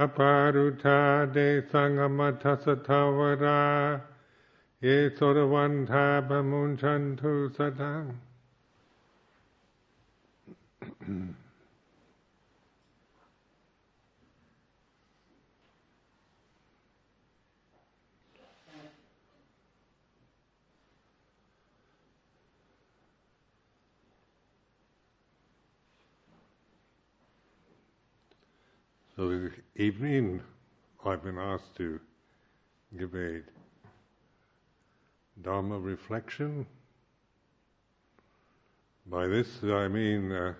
อปารุธาเดสังมัทสทาวราเยสรวันทาปมุนชันทุสดัง So this evening, I've been asked to give a Dharma reflection. By this, I mean uh,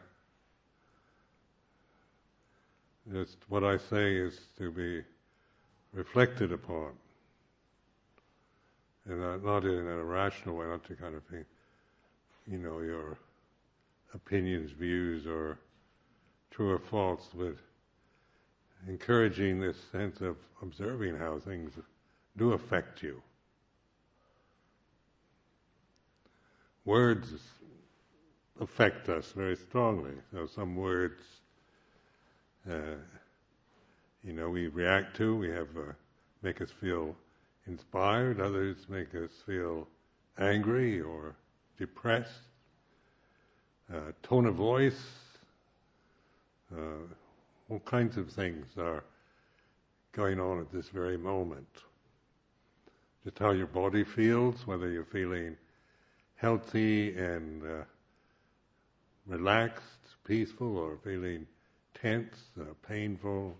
just what I say is to be reflected upon, and not, in a rational way, not to kind of think, you know, your opinions, views, or true or false, but encouraging this sense of observing how things do affect you. Words affect us very strongly. So some words, uh, you know, we react to, we have uh, make us feel inspired. Others make us feel angry or depressed. Uh, tone of voice, uh, all kinds of things are going on at this very moment. Just how your body feels, whether you're feeling healthy and uh, relaxed, peaceful, or feeling tense, uh, painful.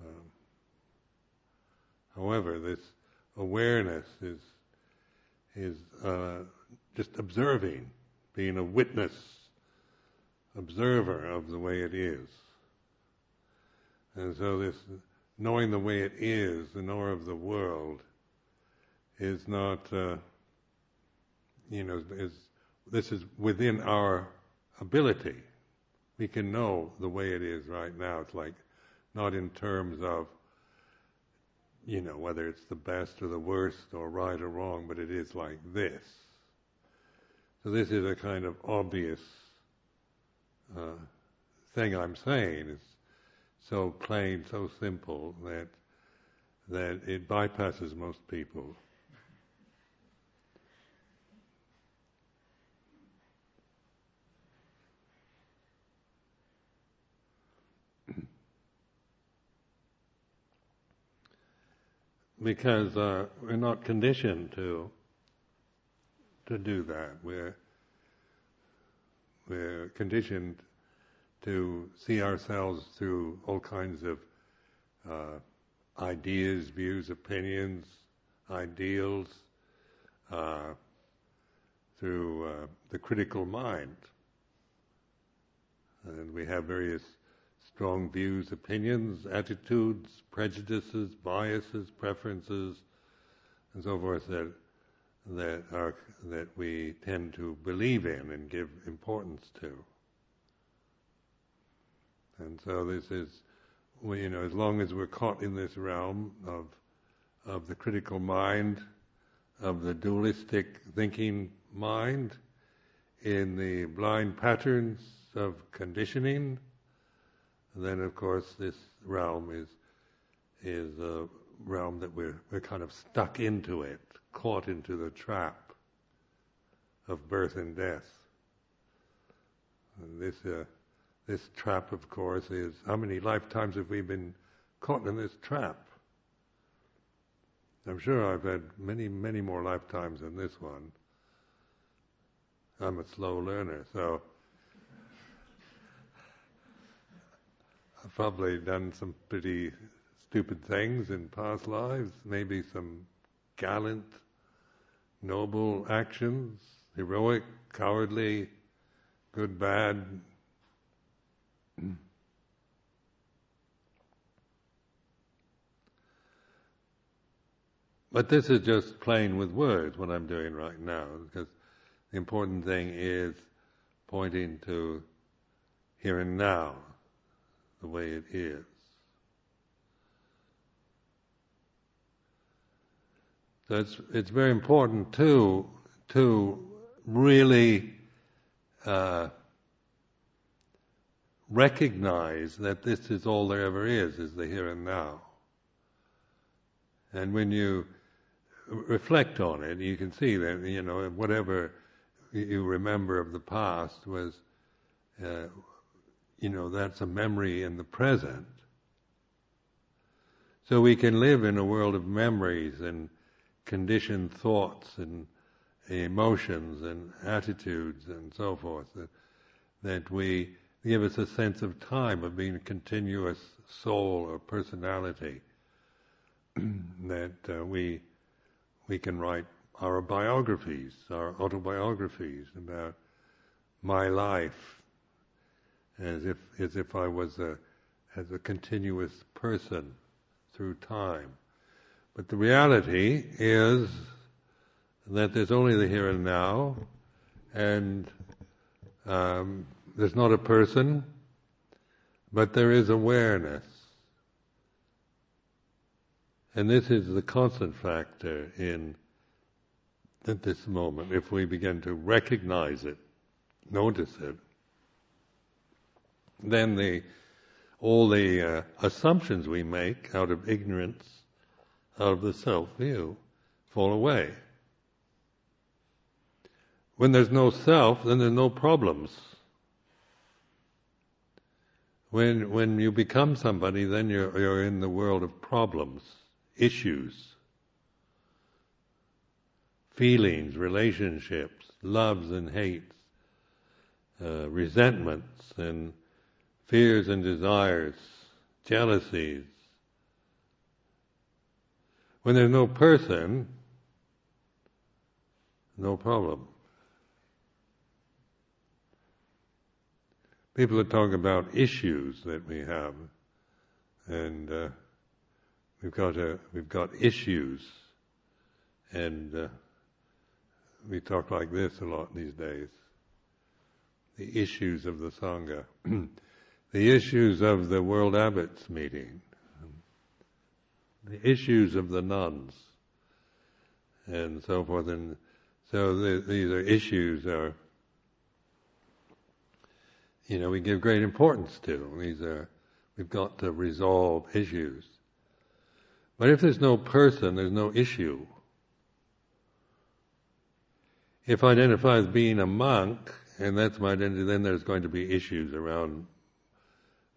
Um, however, this awareness is is uh, just observing, being a witness, observer of the way it is. And so this knowing the way it is, the knower of the world, is not, uh, you know, is this is within our ability. We can know the way it is right now. It's like not in terms of, you know, whether it's the best or the worst or right or wrong, but it is like this. So this is a kind of obvious uh, thing I'm saying. It's so plain, so simple that that it bypasses most people. because uh, we're not conditioned to to do that. We're we're conditioned to see ourselves through all kinds of uh, ideas, views, opinions, ideals, uh, through uh, the critical mind. And we have various strong views, opinions, attitudes, prejudices, biases, preferences, and so forth that that are that we tend to believe in and give importance to. And so this is, we, you know, as long as we're caught in this realm of of the critical mind, of the dualistic thinking mind, in the blind patterns of conditioning, then of course this realm is is a realm that we're we're kind of stuck into it, caught into the trap of birth and death. And this uh, this trap, of course, is how many lifetimes have we been caught in this trap? I'm sure I've had many, many more lifetimes than this one. I'm a slow learner, so I've probably done some pretty stupid things in past lives, maybe some gallant, noble actions, heroic, cowardly, good, bad, but this is just playing with words, what I'm doing right now, because the important thing is pointing to here and now, the way it is. So it's it's very important too to really uh, recognize that this is all there ever is, is the here and now. And when you reflect on it, you can see that you know whatever you remember of the past was, uh, you know, that's a memory in the present. So we can live in a world of memories and conditioned thoughts and emotions and attitudes and so forth that, that we give us a sense of time of being a continuous soul or personality that uh, we we can write our biographies, our autobiographies about my life as if as if I was a as a continuous person through time. But the reality is that there's only the here and now, and um, there's not a person, but there is awareness. And this is the constant factor in at this moment. If we begin to recognize it, notice it, then the all the uh, assumptions we make out of ignorance out of the self view fall away. When there's no self, then there's no problems. When when you become somebody, then you're you're in the world of problems, issues, feelings, relationships, loves and hates, uh, resentments and fears and desires, jealousies, when there's no person, no problem. People are talking about issues that we have, and uh, we've got a, we've got issues, and uh, we talk like this a lot these days. The issues of the sangha, the issues of the World Abbots meeting, the issues of the nuns and so forth. And so the, these are issues are, you know, we give great importance to. These are, we've got to resolve issues. But if there's no person, there's no issue. If I identify as being a monk, and that's my identity, then there's going to be issues around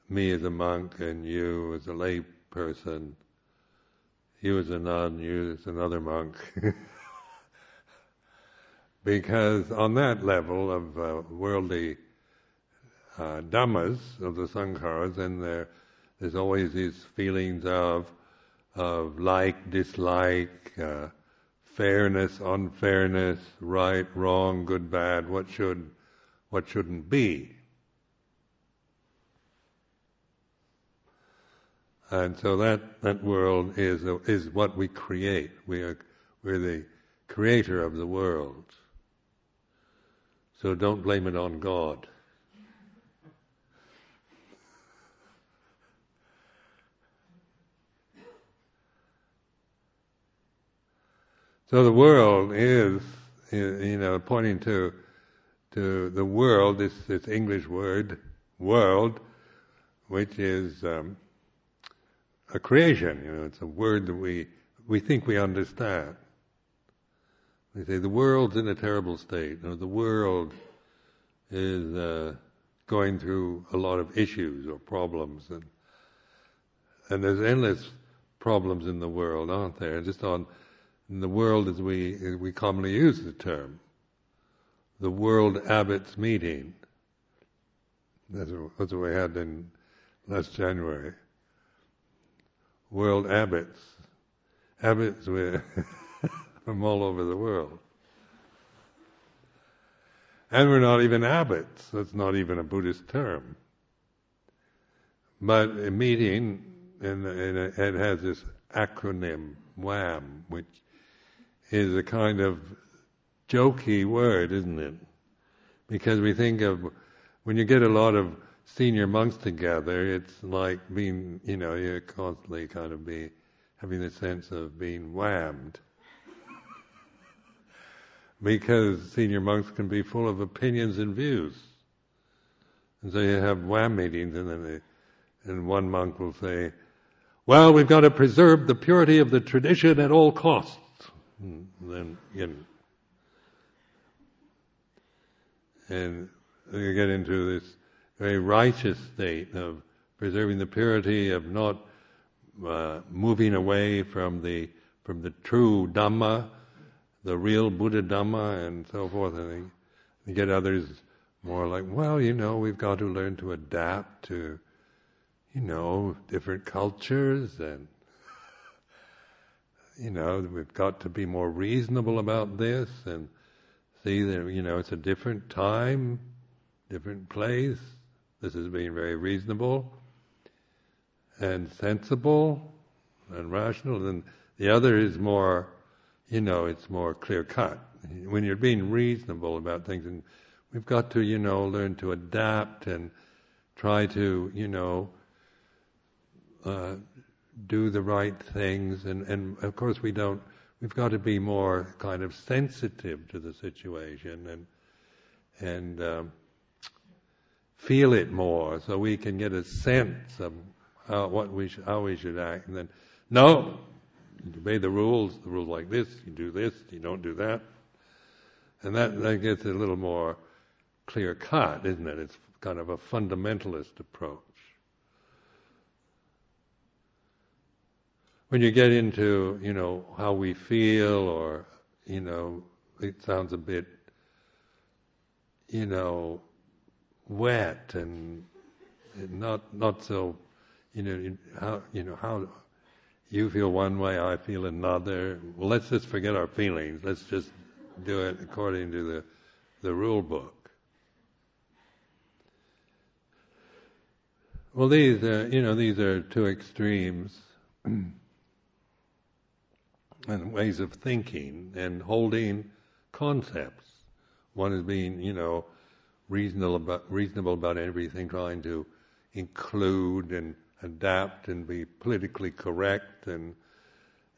me as a monk and you as a lay person he was a nun, you was another monk. because on that level of uh, worldly uh, dhammas, of the sankharas, then there, there's always these feelings of, of like, dislike, uh, fairness, unfairness, right, wrong, good, bad, what should, what shouldn't be. And so that, that world is, is what we create. We are, we're the creator of the world. So don't blame it on God. So the world is, you know, pointing to to the world, this this English word, world, which is um, a creation. You know, it's a word that we we think we understand. We say the world's in a terrible state. Know, the world is uh, going through a lot of issues or problems, and and there's endless problems in the world, aren't there? Just on in the world as we we commonly use the term, the World Abbots Meeting. That's what we had in last January world abbots. Abbots were from all over the world. And we're not even abbots. That's not even a Buddhist term. But a meeting, and, it has this acronym, wham, which is a kind of jokey word, isn't it? Because we think of when you get a lot of senior monks together, it's like being, you know, you're constantly kind of be having the sense of being whammed. because senior monks can be full of opinions and views. And so you have wham meetings, and then they, and one monk will say, "Well, we've got to preserve the purity of the tradition at all costs." And then you know, and you get into this very righteous state of preserving the purity of not uh, moving away from the from the true Dhamma, the real Buddha Dhamma, and so forth. And you get others more like, well, you know, we've got to learn to adapt to, you know, different cultures and you know, we've got to be more reasonable about this and see that, you know, it's a different time, different place. This is being very reasonable and sensible and rational. And the other is more, you know, it's more clear cut. When you're being reasonable about things, and we've got to, you know, learn to adapt and try to, you know, uh, do the right things. And, and of course, we don't. We've got to be more kind of sensitive to the situation and and um, feel it more, so we can get a sense of how what we should, how we should act. And then, no, obey the rules. The rules like this. You do this. You don't do that. And that that gets a little more clear cut, isn't it? It's kind of a fundamentalist approach. When you get into, you know, how we feel, or you know, it sounds a bit, you know, wet and not not so you know how you know how you feel one way, I feel another. Well, let's just forget our feelings. Let's just do it according to the the rule book. Well, these are, you know these are two extremes and ways of thinking and holding concepts. One is being you know reasonable about, reasonable about everything, trying to include and adapt and be politically correct and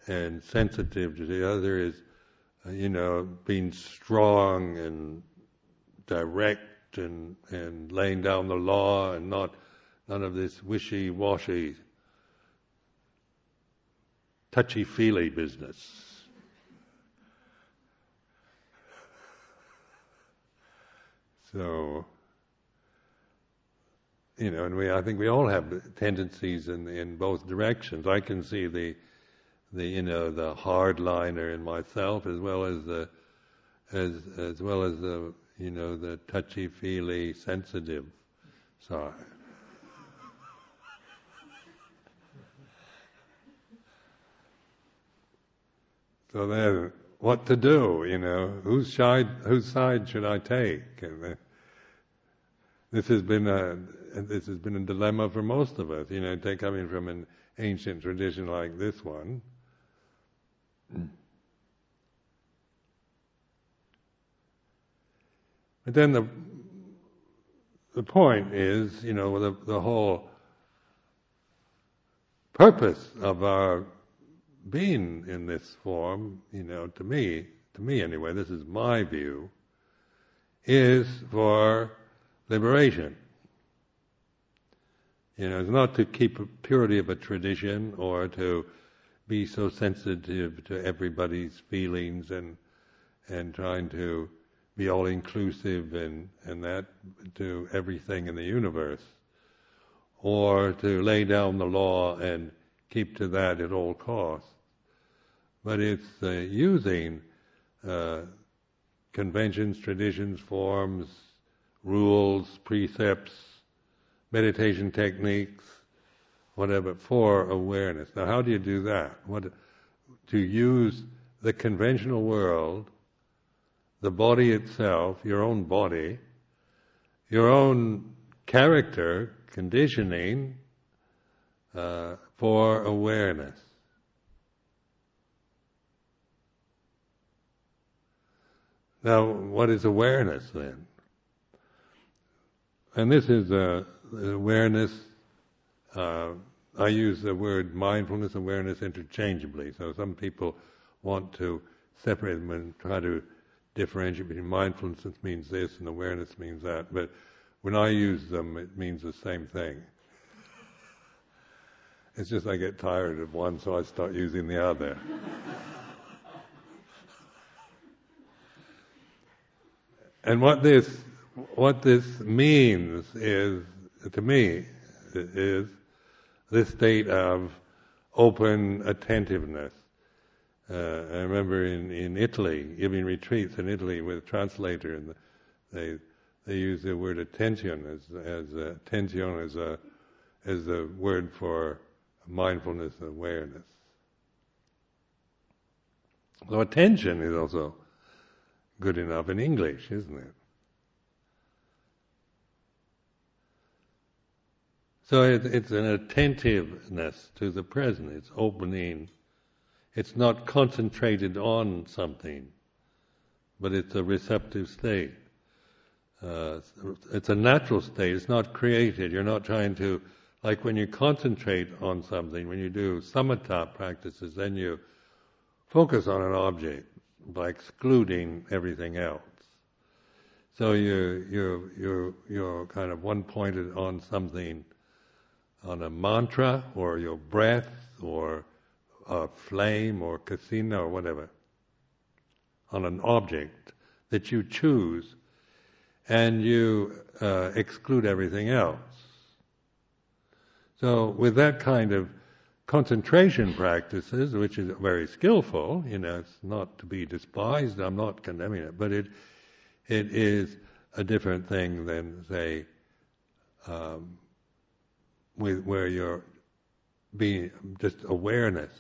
and sensitive to the other is, uh, you know, being strong and direct and and laying down the law and not none of this wishy-washy, touchy-feely business. So, you know, and we, I think we all have tendencies in in both directions. I can see the, the you know, the hardliner in myself as well as the, as as well as the, you know, the touchy-feely, sensitive side. So then, what to do? You know, whose side whose side should I take? And this has been a this has been a dilemma for most of us. You know, take coming from an ancient tradition like this one. But then the the point is, you know, the the whole purpose of our being in this form, you know, to me, to me anyway, this is my view, is for liberation. You know, it's not to keep purity of a tradition or to be so sensitive to everybody's feelings and and trying to be all inclusive and, and that to everything in the universe. Or to lay down the law and keep to that at all costs. But it's uh, using uh, conventions, traditions, forms, rules, precepts, meditation techniques, whatever, for awareness. Now, how do you do that? What, to use the conventional world, the body itself, your own body, your own character, conditioning, uh, for awareness. Now, what is awareness then? And this is uh, awareness. Uh, I use the word mindfulness and awareness interchangeably. So some people want to separate them and try to differentiate between mindfulness means this and awareness means that. But when I use them, it means the same thing. It's just I get tired of one, so I start using the other. And what this what this means is, to me, is this state of open attentiveness. Uh, I remember in, in Italy, giving retreats in Italy with a translator, and they they use the word attention as as uh, attention as a as a word for mindfulness and awareness. So attention is also good enough in English, isn't it? So it, it's an attentiveness to the present. It's opening. It's not concentrated on something, but it's a receptive state. Uh, it's a natural state. It's not created. You're not trying to, like when you concentrate on something, when you do samatha practices, then you focus on an object by excluding everything else. So you you you you're kind of one pointed on something on a mantra or your breath or a flame or kasina or whatever, on an object that you choose and you uh, exclude everything else. So with that kind of concentration practices, which is very skillful, you know, it's not to be despised, I'm not condemning it, but it it is a different thing than, say, um, with where you're being just awareness,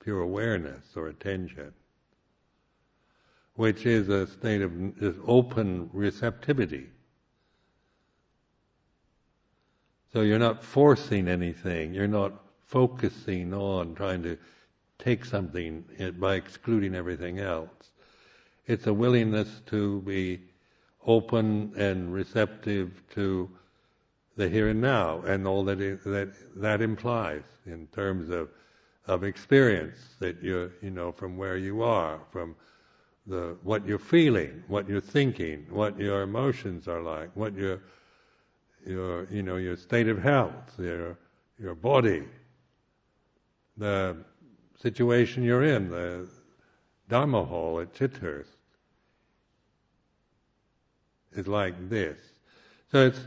pure awareness or attention, which is a state of open receptivity. So you're not forcing anything, you're not focusing on trying to take something eh, by excluding everything else. It's a willingness to be open and receptive to the here and now and all that it, that that implies in terms of of experience that you you know from where you are from the what you're feeling what you're thinking what your emotions are like what your your you know your state of health your your body the situation you're in the dharma hall at Chithurst is like this so it's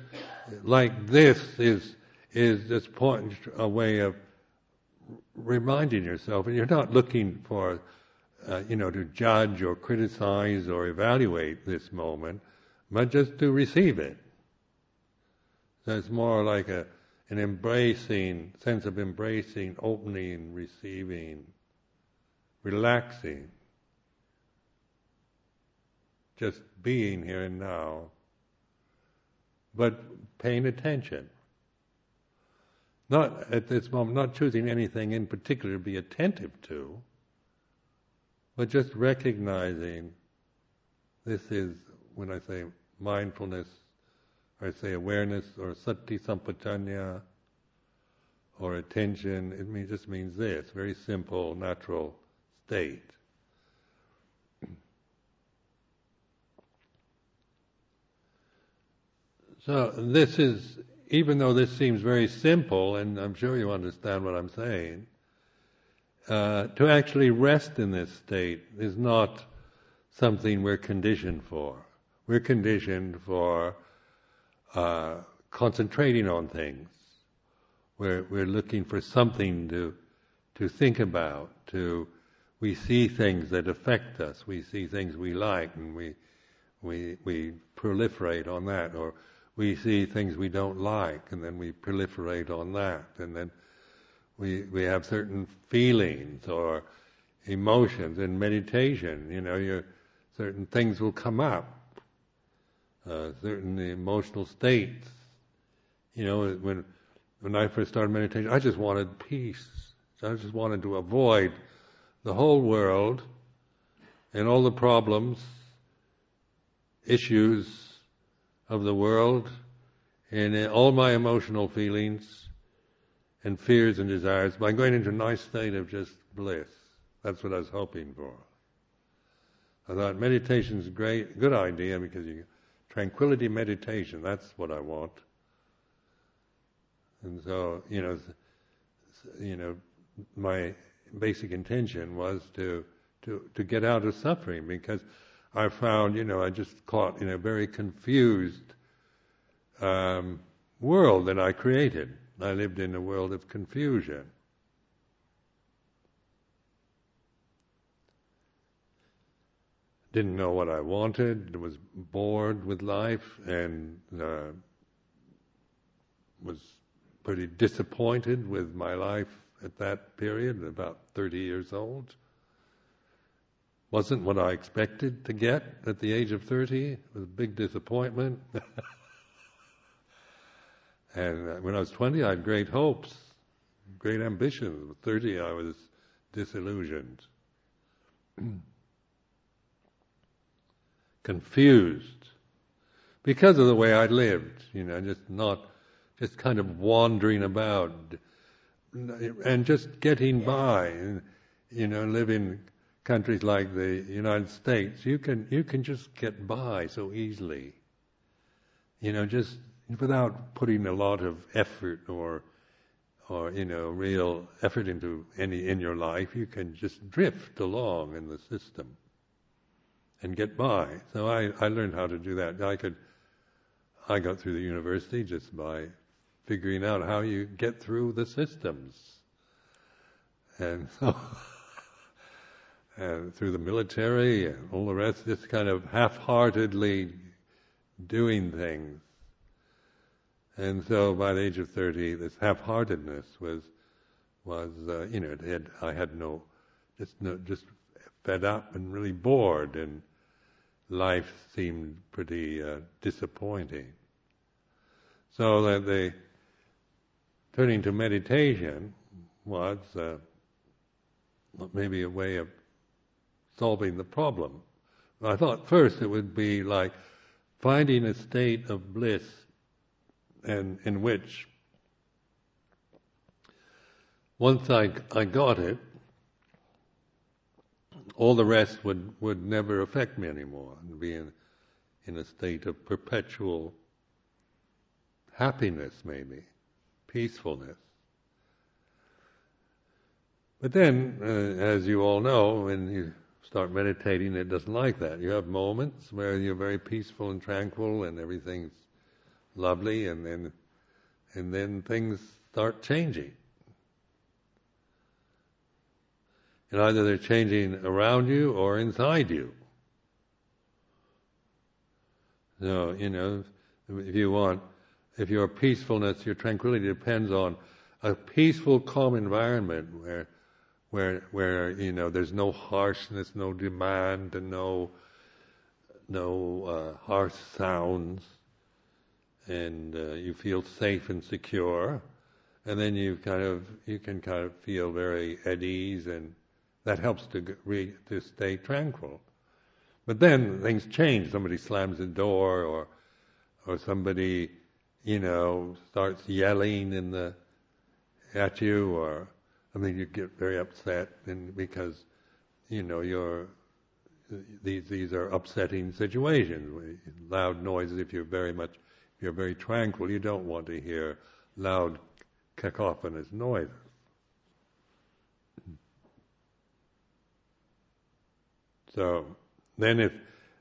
like this is is just point a way of reminding yourself, and you're not looking for, uh, you know, to judge or criticize or evaluate this moment, but just to receive it. So it's more like a an embracing sense of embracing, opening, receiving, relaxing, just being here and now but paying attention. Not at this moment, not choosing anything in particular to be attentive to, but just recognizing this is, when I say mindfulness, or I say awareness, or sati sampajanya, or attention, it mean, just means this, very simple, natural state. So this is, even though this seems very simple, and I'm sure you understand what I'm saying, uh, to actually rest in this state is not something we're conditioned for. We're conditioned for uh, concentrating on things. We're, we're looking for something to to think about. To we see things that affect us. We see things we like, and we we we proliferate on that, or we see things we don't like, and then we proliferate on that, and then we we have certain feelings or emotions in meditation. You know, certain things will come up, uh, certain emotional states. You know, when when I first started meditation, I just wanted peace. I just wanted to avoid the whole world and all the problems issues of the world and all my emotional feelings and fears and desires by going into a nice state of just bliss. That's what I was hoping for. I thought meditation's a great, good idea because you, tranquility meditation, that's what I want. And so, you know, you know, my basic intention was to, to, to get out of suffering because I found, you know, I just caught in a very confused um, world that I created. I lived in a world of confusion. Didn't know what I wanted, was bored with life, and uh, was pretty disappointed with my life at that period, about 30 years old. Wasn't what I expected to get at the age of 30. It was a big disappointment. and uh, when I was 20, I had great hopes, great ambitions. At 30, I was disillusioned, confused, because of the way I lived. You know, just not, just kind of wandering about, and just getting by. You know, living countries like the United States, you can you can just get by so easily. You know, just without putting a lot of effort or or you know real effort into any in your life, you can just drift along in the system and get by. So I, I learned how to do that. I could I got through the university just by figuring out how you get through the systems. And so and through the military and all the rest, just kind of half-heartedly doing things. And so by the age of 30, this half-heartedness was, was, uh, you know, it had, I had no, just no, just fed up and really bored and life seemed pretty uh, disappointing. So that the turning to meditation was uh, maybe a way of solving the problem. I thought first it would be like finding a state of bliss and in which once I, I got it, all the rest would, would never affect me anymore and be in, in a state of perpetual happiness maybe, peacefulness. But then, uh, as you all know, when you start meditating, it doesn't like that. You have moments where you're very peaceful and tranquil and everything's lovely, and then and then things start changing. And either they're changing around you or inside you. So, you know, if you want, if your peacefulness, your tranquility depends on a peaceful, calm environment where where where you know there's no harshness, no demand, and no no uh, harsh sounds, and uh, you feel safe and secure, and then you kind of you can kind of feel very at ease, and that helps to re, to stay tranquil. But then things change. Somebody slams the door, or or somebody you know starts yelling in the at you, or I mean, you get very upset, and because you know you're these these are upsetting situations. Loud noises. If you're very much, if you're very tranquil, you don't want to hear loud cacophonous noises. So then, if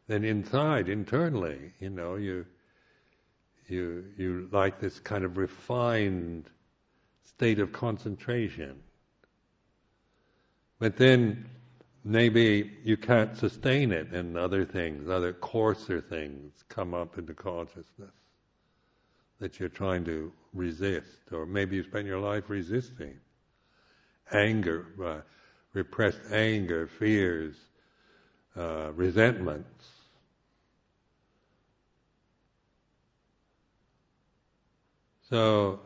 then inside, internally, you know, you you you like this kind of refined state of concentration but then maybe you can't sustain it and other things, other coarser things come up into consciousness that you're trying to resist, or maybe you spend your life resisting. Anger, uh, repressed anger, fears, uh, resentments. So,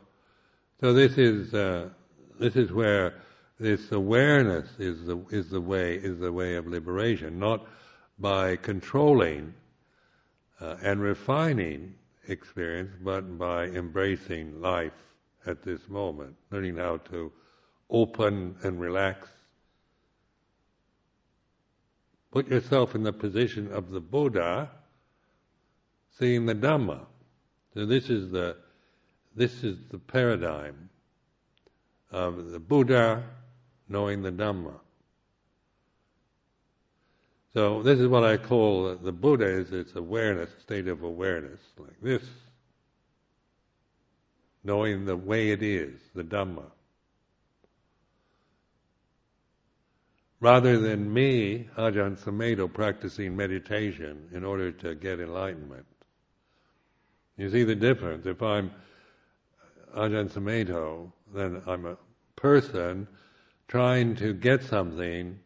so this is uh, this is where this awareness is the is the way is the way of liberation, not by controlling uh, and refining experience, but by embracing life at this moment, learning how to open and relax. Put yourself in the position of the Buddha, seeing the Dhamma. So this is the this is the paradigm of the Buddha knowing the Dhamma. So this is what I call the Buddha is its awareness, state of awareness, like this. Knowing the way it is, the Dhamma. Rather than me, Ajahn Sumedho, practicing meditation in order to get enlightenment. You see the difference? If I'm Ajahn Sumedho, then I'm a person trying to get something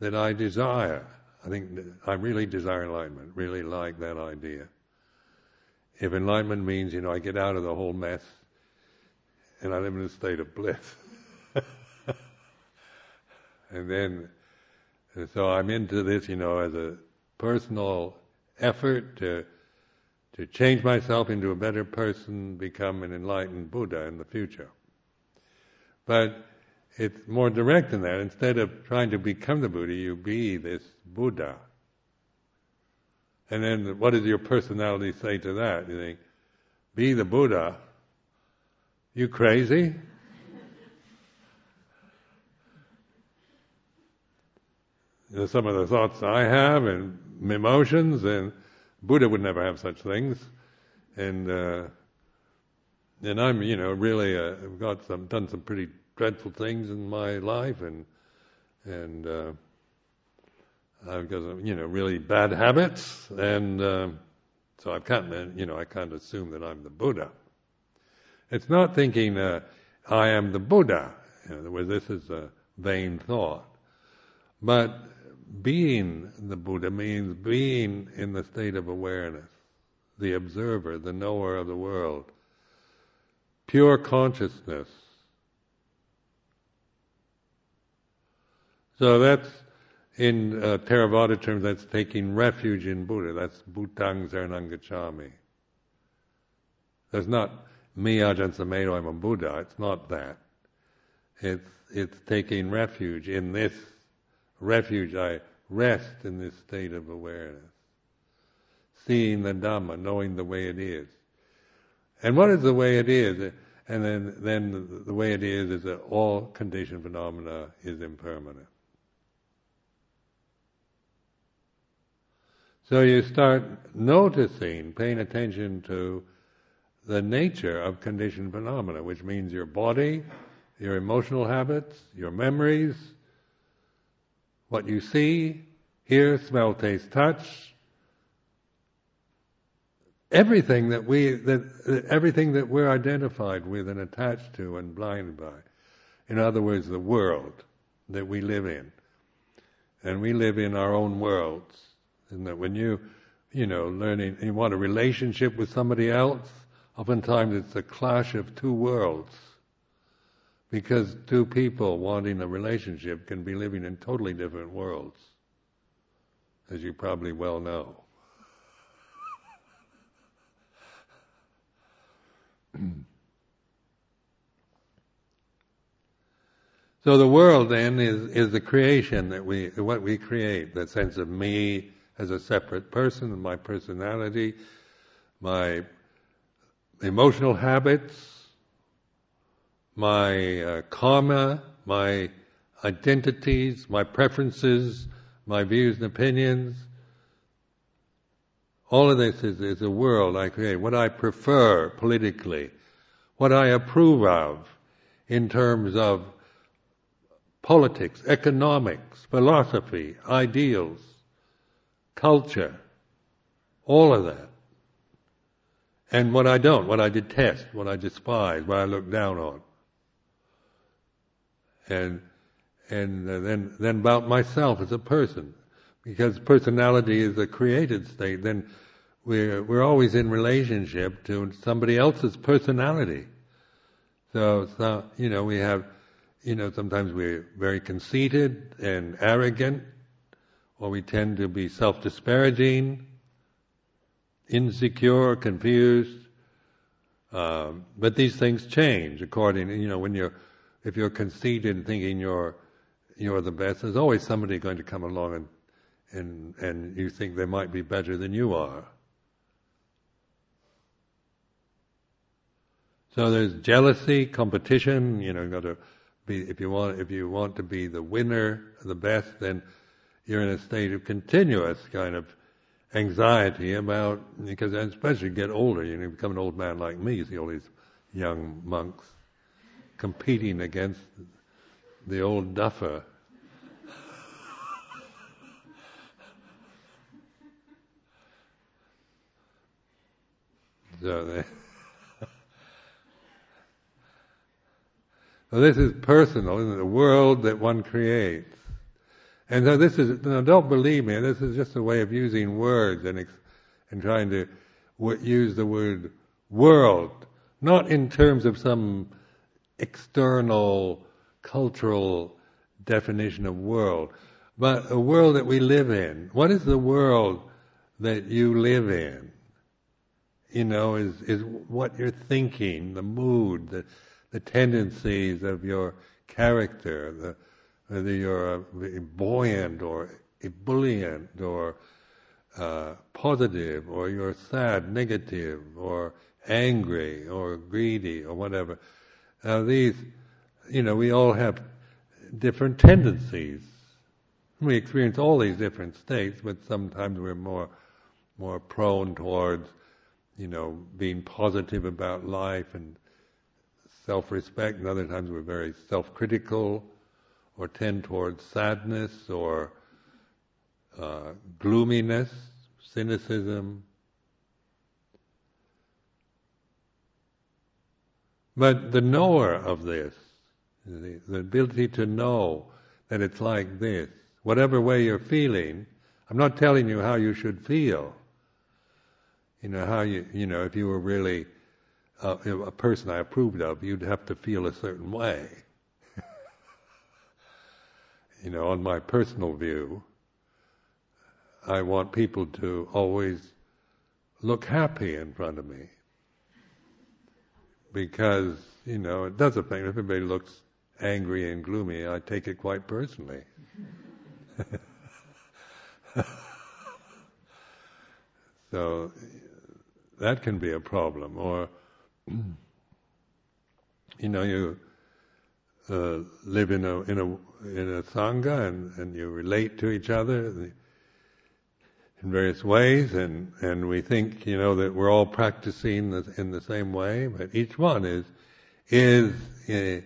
that I desire. I think I really desire enlightenment, really like that idea. If enlightenment means, you know, I get out of the whole mess and I live in a state of bliss. and then, and so I'm into this, you know, as a personal effort to to change myself into a better person, become an enlightened Buddha in the future. But it's more direct than that. Instead of trying to become the Buddha, you be this Buddha. And then what does your personality say to that? You think, be the Buddha? You crazy? You know, some of the thoughts I have and emotions and Buddha would never have such things, and uh, and I'm you know really uh, I've got some done some pretty dreadful things in my life, and and uh, I've got some you know really bad habits, and uh, so I can't you know I can't assume that I'm the Buddha. It's not thinking uh, I am the Buddha. In this is a vain thought, but being the Buddha means being in the state of awareness, the observer, the knower of the world, pure consciousness. So that's, in uh, Theravada terms, that's taking refuge in Buddha. That's Buddhang Saranang Gacchami. That's not me, Ajahn Sumedho, I'm a Buddha. It's not that. It's, it's taking refuge in this refuge, I rest in this state of awareness. Seeing the Dhamma, knowing the way it is. And what is the way it is? And then, then the way it is is that all conditioned phenomena is impermanent. So you start noticing, paying attention to the nature of conditioned phenomena, which means your body, your emotional habits, your memories, what you see, hear, smell, taste, touch, everything that we that everything that we're identified with and attached to and blinded by. In other words, the world that we live in. And we live in our own worlds. And that when you, you know, learning, you want a relationship with somebody else, oftentimes it's a clash of two worlds. Because two people wanting a relationship can be living in totally different worlds, as you probably well know. so the world then is, is the creation that we, what we create, that sense of me as a separate person, my personality, my emotional habits, my uh, karma, my identities, my preferences, my views and opinions. All of this is, is a world I create. What I prefer politically, what I approve of in terms of politics, economics, philosophy, ideals, culture, all of that. And what I don't, what I detest, what I despise, what I look down on and and uh, then then about myself as a person, because personality is a created state. Then we're we're always in relationship to somebody else's personality. So, so you know we have, you know, sometimes we're very conceited and arrogant, or we tend to be self-disparaging. insecure, confused. Um, but these things change according, you know, when you're, if you're conceited and thinking you're, you're the best, there's always somebody going to come along and, and, and you think they might be better than you are. So there's jealousy, competition, you know, you've got to be, if you want, if you want to be the winner, the best, then you're in a state of continuous kind of anxiety about, because especially you get older, you know, become an old man like me, you see all these young monks competing against the old duffer. so they, this is personal, isn't it? The world that one creates. And so this is, now don't believe me, this is just a way of using words and, ex- and trying to w- use the word world, not in terms of some external cultural definition of world, but a world that we live in. What is the world that you live in? You know, is, is what you're thinking, the mood, the, the tendencies of your character, the, whether you're buoyant or ebullient or uh, positive or you're sad, negative or angry or greedy or whatever. Now these, you know, we all have different tendencies. We experience all these different states, but sometimes we're more, more prone towards, you know, being positive about life and self-respect, and other times we're very self-critical or tend towards sadness or uh, gloominess, cynicism. But the knower of this, the, the ability to know that it's like this, whatever way you're feeling, I'm not telling you how you should feel. You know, how you, you know, if you were really uh, a person I approved of, you'd have to feel a certain way you know, on my personal view, I want people to always look happy in front of me. Because, you know, it does affect, everybody looks angry and gloomy, I take it quite personally. so that can be a problem. Or, you know, you uh, live in a in a in a sangha and, and you relate to each other in various ways, and and we think you know that we're all practicing in the same way, but each one is is uh,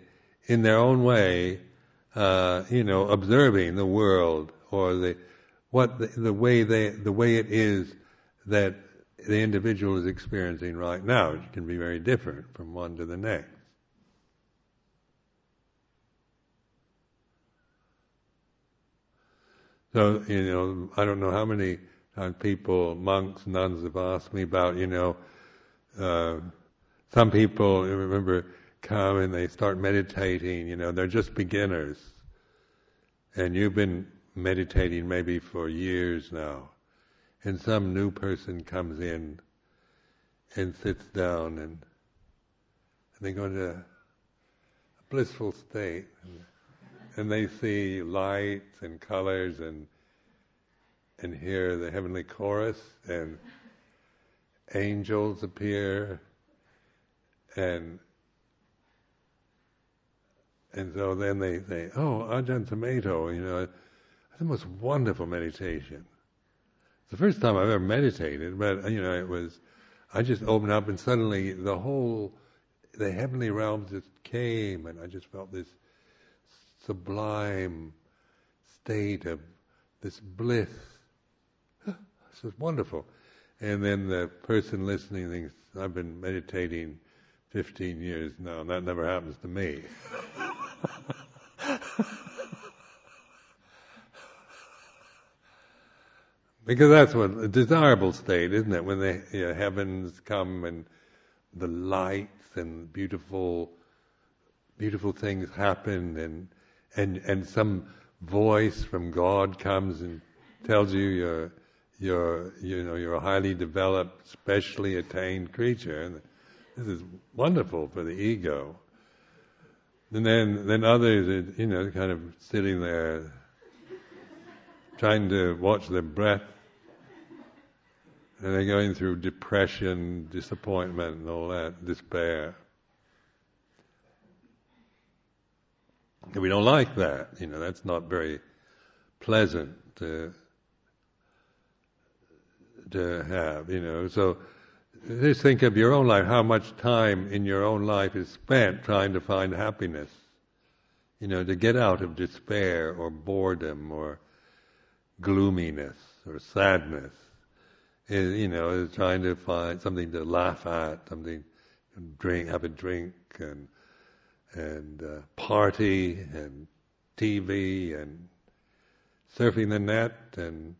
in their own way, uh, you know, observing the world or the what the, the way they the way it is that the individual is experiencing right now. It can be very different from one to the next. So, you know, I don't know how many times people, monks, nuns have asked me about, you know, uh, some people, you remember, come and they start meditating, you know, they're just beginners. And you've been meditating maybe for years now. And some new person comes in and sits down and, and they go into a blissful state. And, and they see lights and colors and and hear the heavenly chorus and angels appear and and so then they say, "Oh, Ajahn Sumedho, you know, that's the most wonderful meditation." It's the first time I've ever meditated, but you know, it was. I just opened up, and suddenly the whole, the heavenly realms just came, and I just felt this sublime state of this bliss. Is wonderful. And then the person listening thinks, I've been meditating 15 years now, and that never happens to me. because that's what a desirable state, isn't it? When the you know, heavens come and the lights and beautiful, beautiful things happen, and and and some voice from God comes and tells you you're you're, you know, you're a highly developed, specially attained creature, and this is wonderful for the ego. And then, then others, you know, kind of sitting there, trying to watch their breath, and they're going through depression, disappointment, and all that, despair. And we don't like that, you know, that's not very pleasant to have, you know. So just think of your own life, how much time in your own life is spent trying to find happiness. You know, to get out of despair or boredom or gloominess or sadness. Is, you know, is trying to find something to laugh at, something to drink, have a drink and and uh, party and TV and surfing the net and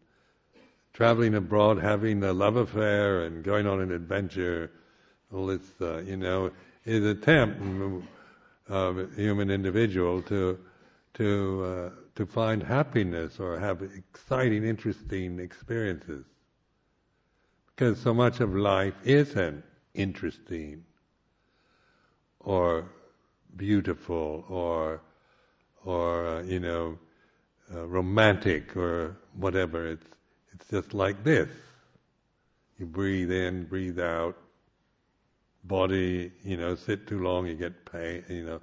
traveling abroad, having a love affair and going on an adventure, all this, uh, you know, is attempt of a human individual to to uh, to find happiness or have exciting, interesting experiences. Because so much of life isn't interesting or beautiful or or uh, you know uh, romantic or whatever. It's it's just like this. You breathe in, breathe out. Body, you know, sit too long, you get pain, you know,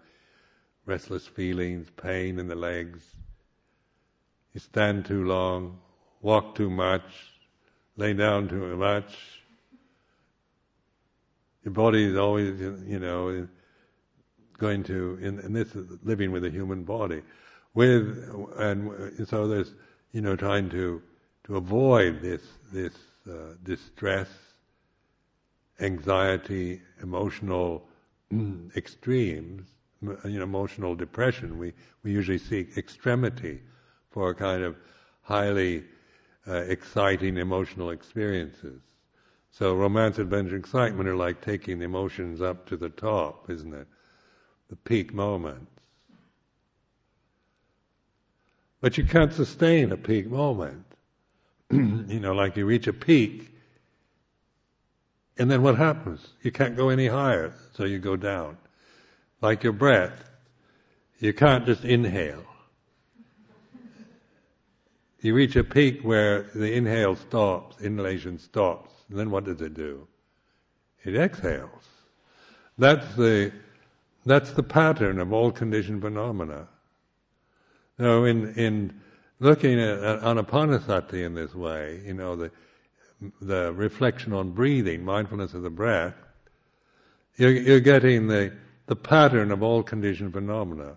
restless feelings, pain in the legs. You stand too long, walk too much, lay down too much. Your body is always, you know, going to, and this is living with a human body, with, and so there's, you know, trying to to avoid this this uh, distress, anxiety, emotional extremes, you know, emotional depression. We we usually seek extremity for a kind of highly uh, exciting emotional experiences. So romance, adventure, excitement are like taking the emotions up to the top, isn't it? The peak moments. But you can't sustain a peak moment. you know, like you reach a peak, and then what happens? You can't go any higher, so you go down. Like your breath, you can't just inhale. You reach a peak where the inhale stops, inhalation stops, and then what does it do? It exhales. That's the that's the pattern of all conditioned phenomena. Now, in in looking at, at anapanasati in this way, you know, the the reflection on breathing, mindfulness of the breath, you're, you're getting the the pattern of all conditioned phenomena,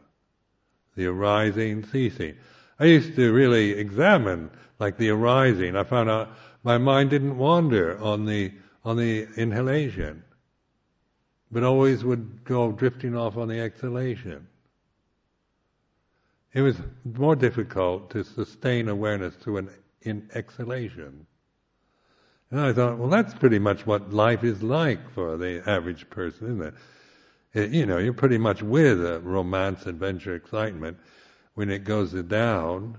the arising, ceasing. I used to really examine like the arising. I found out my mind didn't wander on the on the inhalation, but always would go drifting off on the exhalation it was more difficult to sustain awareness through an in exhalation. And I thought, well, that's pretty much what life is like for the average person, isn't it? it you know, you're pretty much with a romance, adventure, excitement. When it goes down,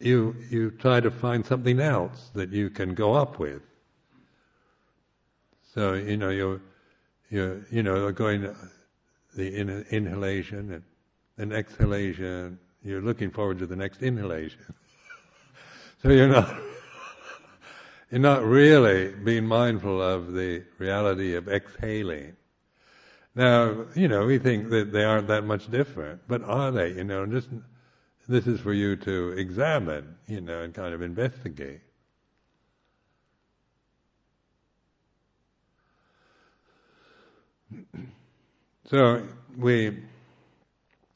you you try to find something else that you can go up with. So you know you're you you know going uh, the in, inhalation and an exhalation, you're looking forward to the next inhalation. so you're not you're not really being mindful of the reality of exhaling. Now, you know, we think that they aren't that much different, but are they? You know, just this is for you to examine, you know, and kind of investigate. So we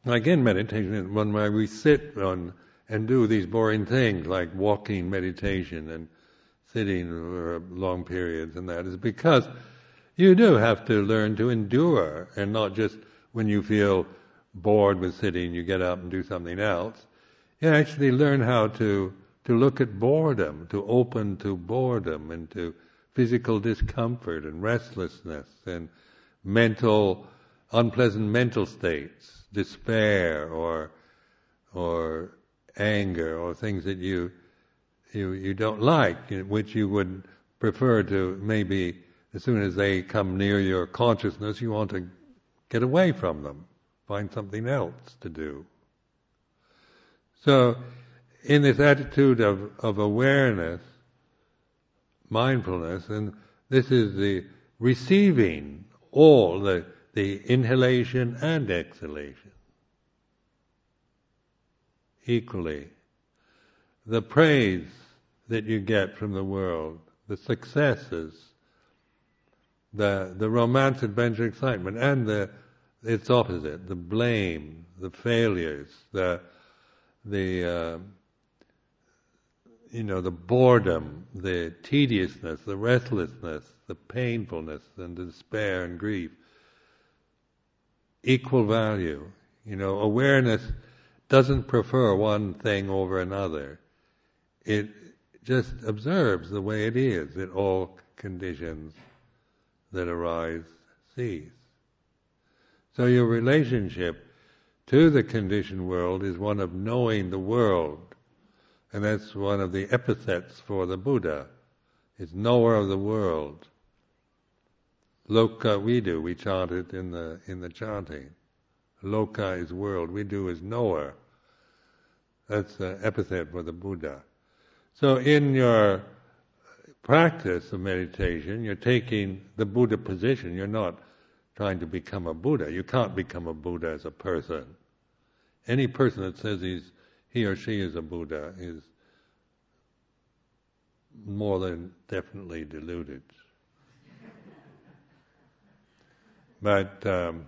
like in meditation, one where we sit on and do these boring things like walking meditation and sitting for long periods and that is because you do have to learn to endure and not just when you feel bored with sitting you get up and do something else. You actually learn how to to look at boredom, to open to boredom and to physical discomfort and restlessness and mental unpleasant mental states despair or or anger or things that you you, you don't like, which you would prefer to maybe, as soon as they come near your consciousness, you want to get away from them, find something else to do. So, in this attitude of, of awareness, mindfulness, and this is the receiving all the, the inhalation and exhalation equally. The praise that you get from the world, the successes, the, the romance, adventure, excitement, and the, its opposite, the blame, the failures, the, the, uh, you know, the boredom, the tediousness, the restlessness, the painfulness, and despair and grief. Equal value. You know, awareness doesn't prefer one thing over another. It just observes the way it is that all conditions that arise cease. So your relationship to the conditioned world is one of knowing the world. And that's one of the epithets for the Buddha. It's knower of the world. Lokavidu, we chant it in the in the chanting. Loka is world, vidu is knower. That's the epithet for the Buddha. So in your practice of meditation, you're taking the Buddha position. You're not trying to become a Buddha. You can't become a Buddha as a person. Any person that says he's he or she is a Buddha is more than definitely deluded. But um,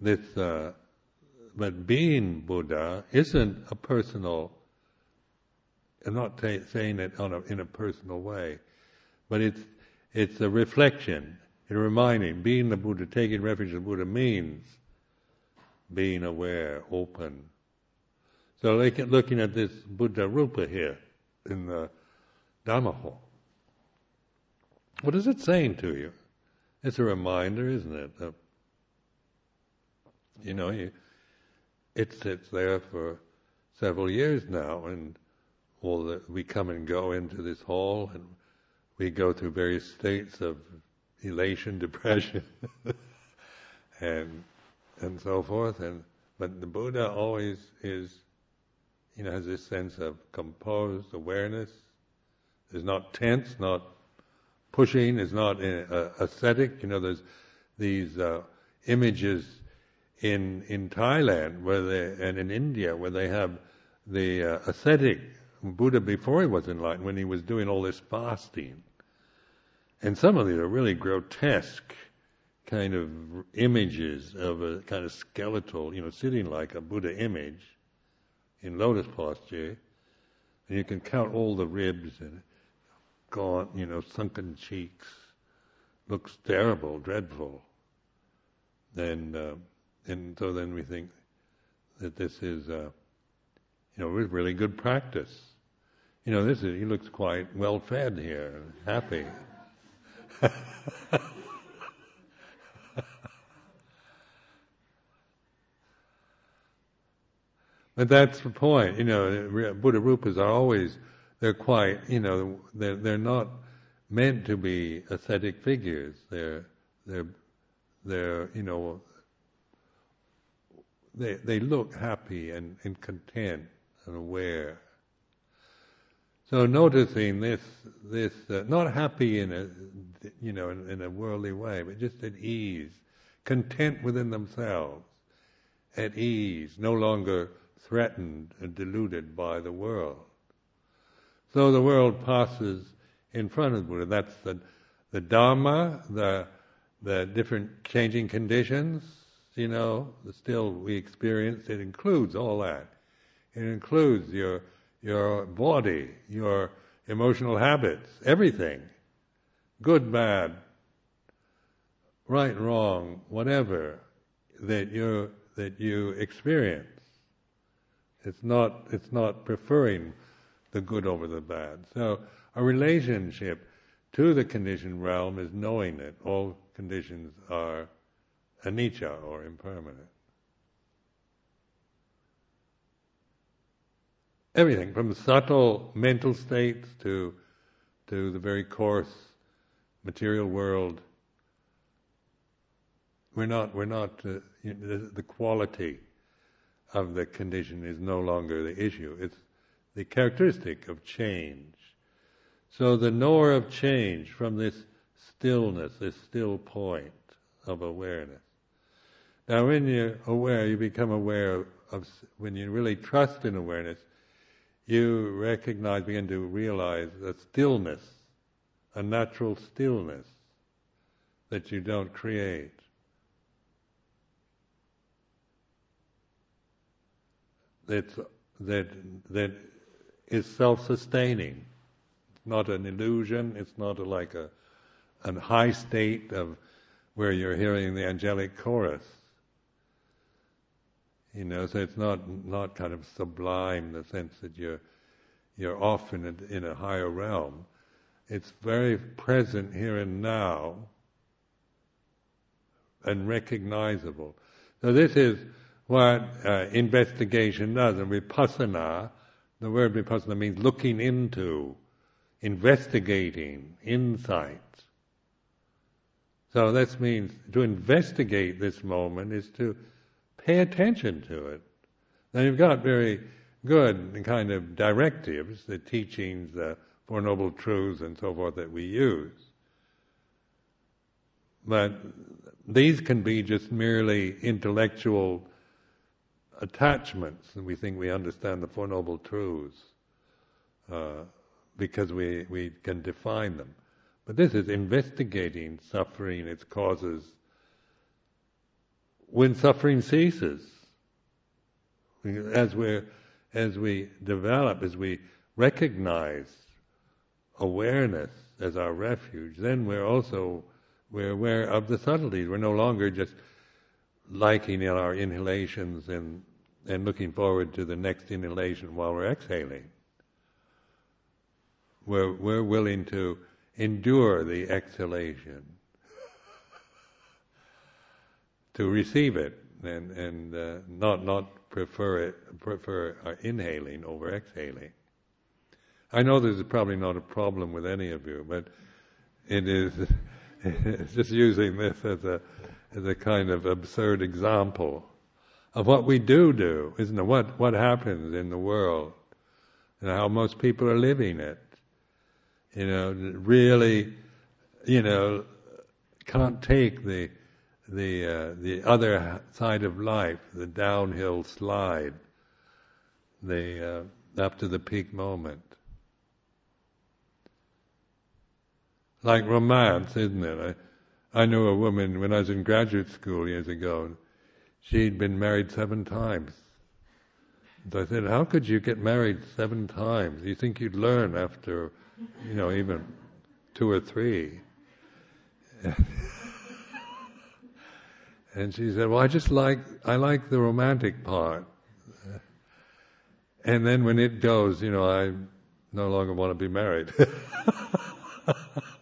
this, uh, but being Buddha isn't a personal. I'm not t- saying it a, in a personal way, but it's it's a reflection, a reminding. Being the Buddha, taking refuge in the Buddha means being aware, open. So looking at this Buddha Rupa here in the Dhamma hall. What is it saying to you? It's a reminder, isn't it? Of, you know, you, it sits there for several years now, and all the, we come and go into this hall, and we go through various states of elation, depression, and and so forth. And but the Buddha always is, you know, has this sense of composed awareness. Is not tense, not pushing. Is not uh, ascetic. You know, there's these uh, images in in Thailand where they and in India where they have the uh, ascetic Buddha before he was enlightened when he was doing all this fasting. And some of these are really grotesque kind of images of a kind of skeletal, you know, sitting like a Buddha image in lotus posture, and you can count all the ribs and gaunt, you know, sunken cheeks. Looks terrible, dreadful. And uh, and so then we think that this is, uh, you know, really good practice. You know, this is he looks quite well fed here, happy. But that's the point. You know, Buddha Rupas are always, they're quite, you know, they're, they're not meant to be ascetic figures. They're, they're, they're, you know, they, they look happy and, and content and aware. So noticing this, this, uh, not happy in a, you know, in, in a worldly way, but just at ease, content within themselves, at ease, no longer threatened and deluded by the world. So the world passes in front of the Buddha. That's the, the Dharma, the, the different changing conditions, you know, still we experience. It includes all that. It includes your, your body, your emotional habits, everything. Good, bad, right, wrong, whatever that you, that you experience. It's not, it's not preferring the good over the bad. So a relationship to the conditioned realm is knowing that all conditions are anicca or impermanent. everything from subtle mental states to to the very coarse material world. We're not. We're not. Uh, the, the quality of the condition is no longer the issue. It's the characteristic of change. So the knower of change from this stillness, this still point of awareness. Now, when you're aware, you become aware of, when you really trust in awareness, you recognize, begin to realize a stillness, a natural stillness that you don't create. That's, that, that is self-sustaining. It's not an illusion. It's not a, like a, a high state of where you're hearing the angelic chorus. You know, so it's not not kind of sublime the sense that you're you're off in a, in a higher realm. It's very present here and now and recognizable. So this is what uh, investigation does. And vipassana, the word vipassana means looking into, investigating, insight. So this means to investigate this moment is to pay attention to it. Now you've got very good kind of directives, the teachings, the Four Noble Truths and so forth that we use. But these can be just merely intellectual attachments, and we think we understand the Four Noble Truths uh, because we, we can define them. But this is investigating suffering, its causes, when suffering ceases. As we as we develop, as we recognize awareness as our refuge, then we're also we're aware of the subtleties. We're no longer just liking in our inhalations and and looking forward to the next inhalation while we're exhaling. We're we're willing to endure the exhalation, to receive it, and and uh, not not prefer it prefer uh, inhaling over exhaling. I know this is probably not a problem with any of you, but it is. just using this as a as a kind of absurd example of what we do do, isn't it? What what happens in the world and how most people are living it you know, really, you know, can't take the the uh, the other side of life, the downhill slide, the uh, up to the peak moment. Like romance, isn't it? I knew a woman when I was in graduate school years ago. She'd been married seven times. So I said, "How could you get married seven times? You think you'd learn after you know, even two or three. and she said, "Well, I just like I like the romantic part." And then when it goes, you know, I no longer want to be married.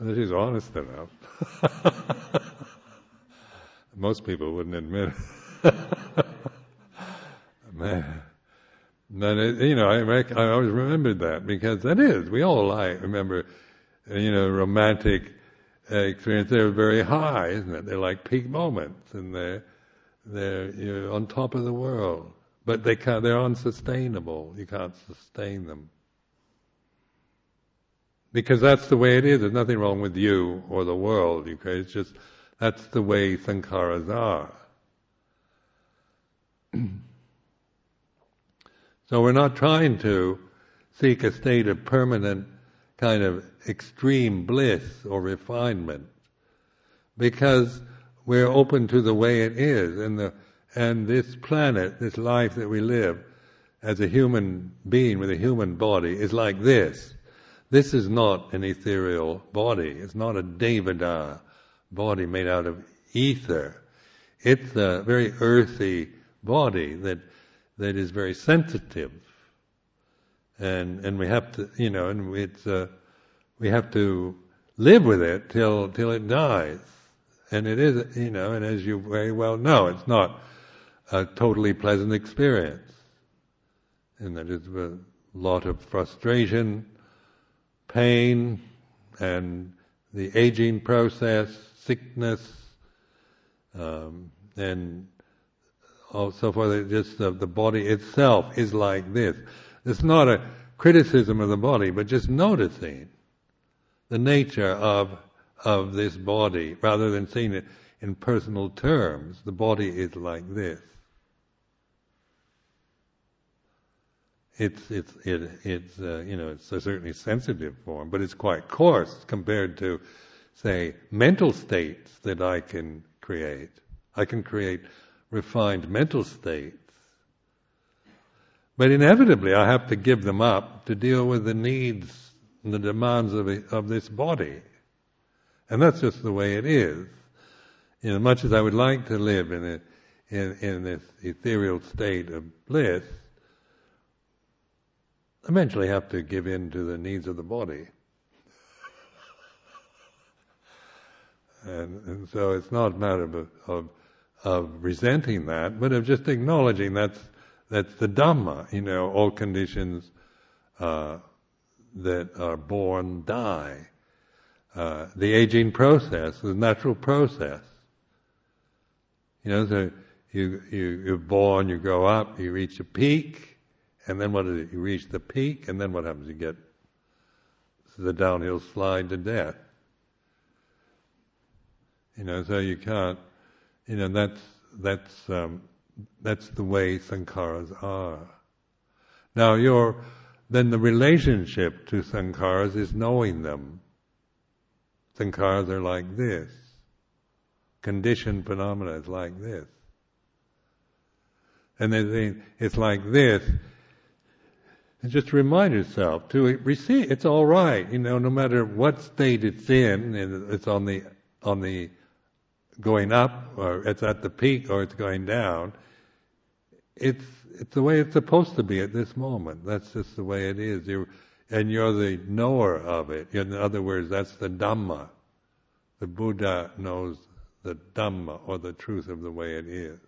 and she's honest enough. Most people wouldn't admit it. Man. But it, you know, I, I always remembered that because that is we all like remember, uh, you know, romantic uh, experience. They're very high, isn't it? They're like peak moments, and they're they're you know, on top of the world. But they can't. They're unsustainable. You can't sustain them because that's the way it is. There's nothing wrong with you or the world. Okay, it's just that's the way sankharas are. So we're not trying to seek a state of permanent kind of extreme bliss or refinement because we're open to the way it is and the and this planet, this life that we live as a human being with a human body is like this. This is not an ethereal body. It's not a Devada body made out of ether. It's a very earthy body that that is very sensitive, and and we have to, you know, and it's uh, we have to live with it till till it dies, and it is, you know, and as you very well know, it's not a totally pleasant experience. And that is a lot of frustration, pain, and the aging process, sickness, um, and so forth. Just the, the body itself is like this. It's not a criticism of the body, but just noticing the nature of of this body, rather than seeing it in personal terms. The body is like this. It's it's it, it's uh, you know it's a certainly sensitive form, but it's quite coarse compared to, say, mental states that I can create. I can create refined mental states. But inevitably, I have to give them up to deal with the needs and the demands of, of this body. And that's just the way it is. You know, much as I would like to live in, a, in, in this ethereal state of bliss, eventually have to give in to the needs of the body. and, and so it's not a matter of, of, of resenting that, but of just acknowledging that's that's the Dhamma. You know, all conditions uh, that are born die. Uh, the aging process is a natural process. You know, so you, you, you're born, you grow up, you reach a peak, and then what it? You reach the peak, and then what happens? You get the downhill slide to death. You know, so you can't, you know, that's, that's, um, that's the way sankharas are. Now your, then the relationship to sankharas is knowing them. Sankharas are like this. Conditioned phenomena is like this. And they it's like this. And just remind yourself to receive. It's all right, you know. No matter what state it's in, it's on the on the going up, or it's at the peak, or it's going down it's it's the way it's supposed to be at this moment. That's just the way it is. You're, and you're the knower of it. In other words, that's the Dhamma. The Buddha knows the Dhamma or the truth of the way it is.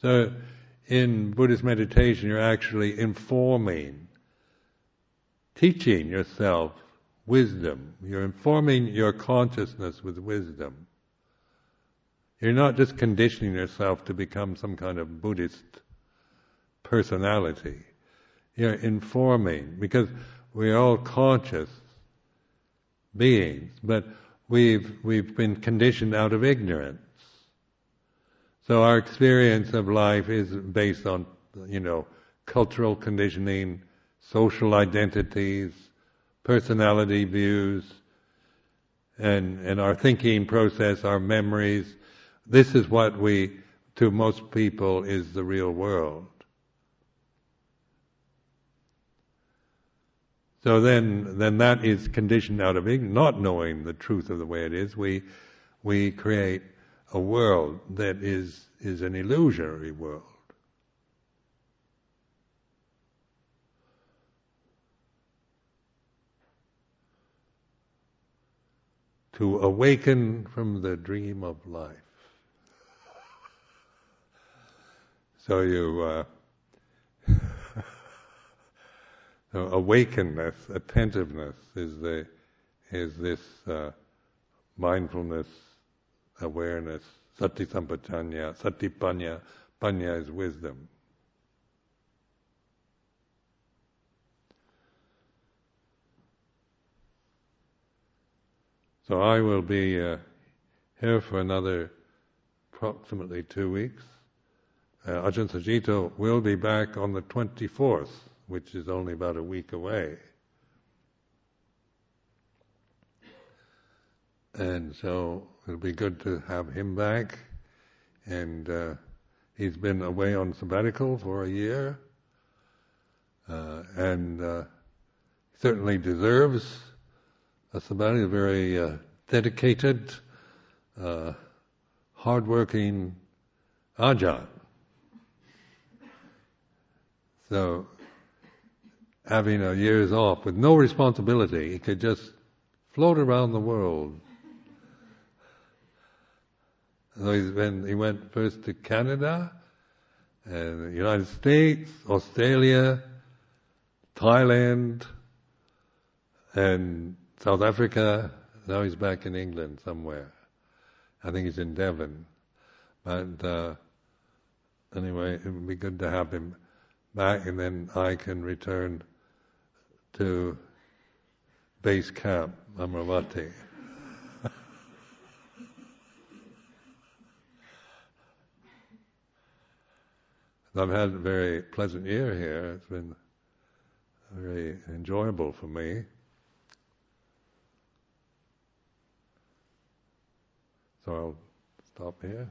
So, in Buddhist meditation, you're actually informing, teaching yourself wisdom. You're informing your consciousness with wisdom. You're not just conditioning yourself to become some kind of Buddhist personality. You're informing, because we're all conscious beings, but we've, we've been conditioned out of ignorance. So our experience of life is based on, you know, cultural conditioning, social identities, personality views, and, and our thinking process, our memories, this is what we, to most people, is the real world. So then, then that is conditioned out of not knowing the truth of the way it is. We, we create a world that is, is an illusory world. To awaken from the dream of life. So you uh, so awakenness, attentiveness is the is this uh, mindfulness, awareness, sati sampajanya, sati panya. Panya is wisdom. So I will be uh, here for another approximately two weeks uh, Ajahn Sucitto will be back on the 24th, which is only about a week away. And so it'll be good to have him back. And uh, he's been away on sabbatical for a year, uh, and uh, certainly deserves a sabbatical. Very uh, dedicated, uh, hardworking Ajahn. So, having a year's off with no responsibility, he could just float around the world. So he's been, he went first to Canada, and the United States, Australia, Thailand, and South Africa. Now he's back in England somewhere. I think he's in Devon. But uh, anyway, it would be good to have him back, and then I can return to base camp, Amaravati. I've had a very pleasant year here. It's been very enjoyable for me. So I'll stop here.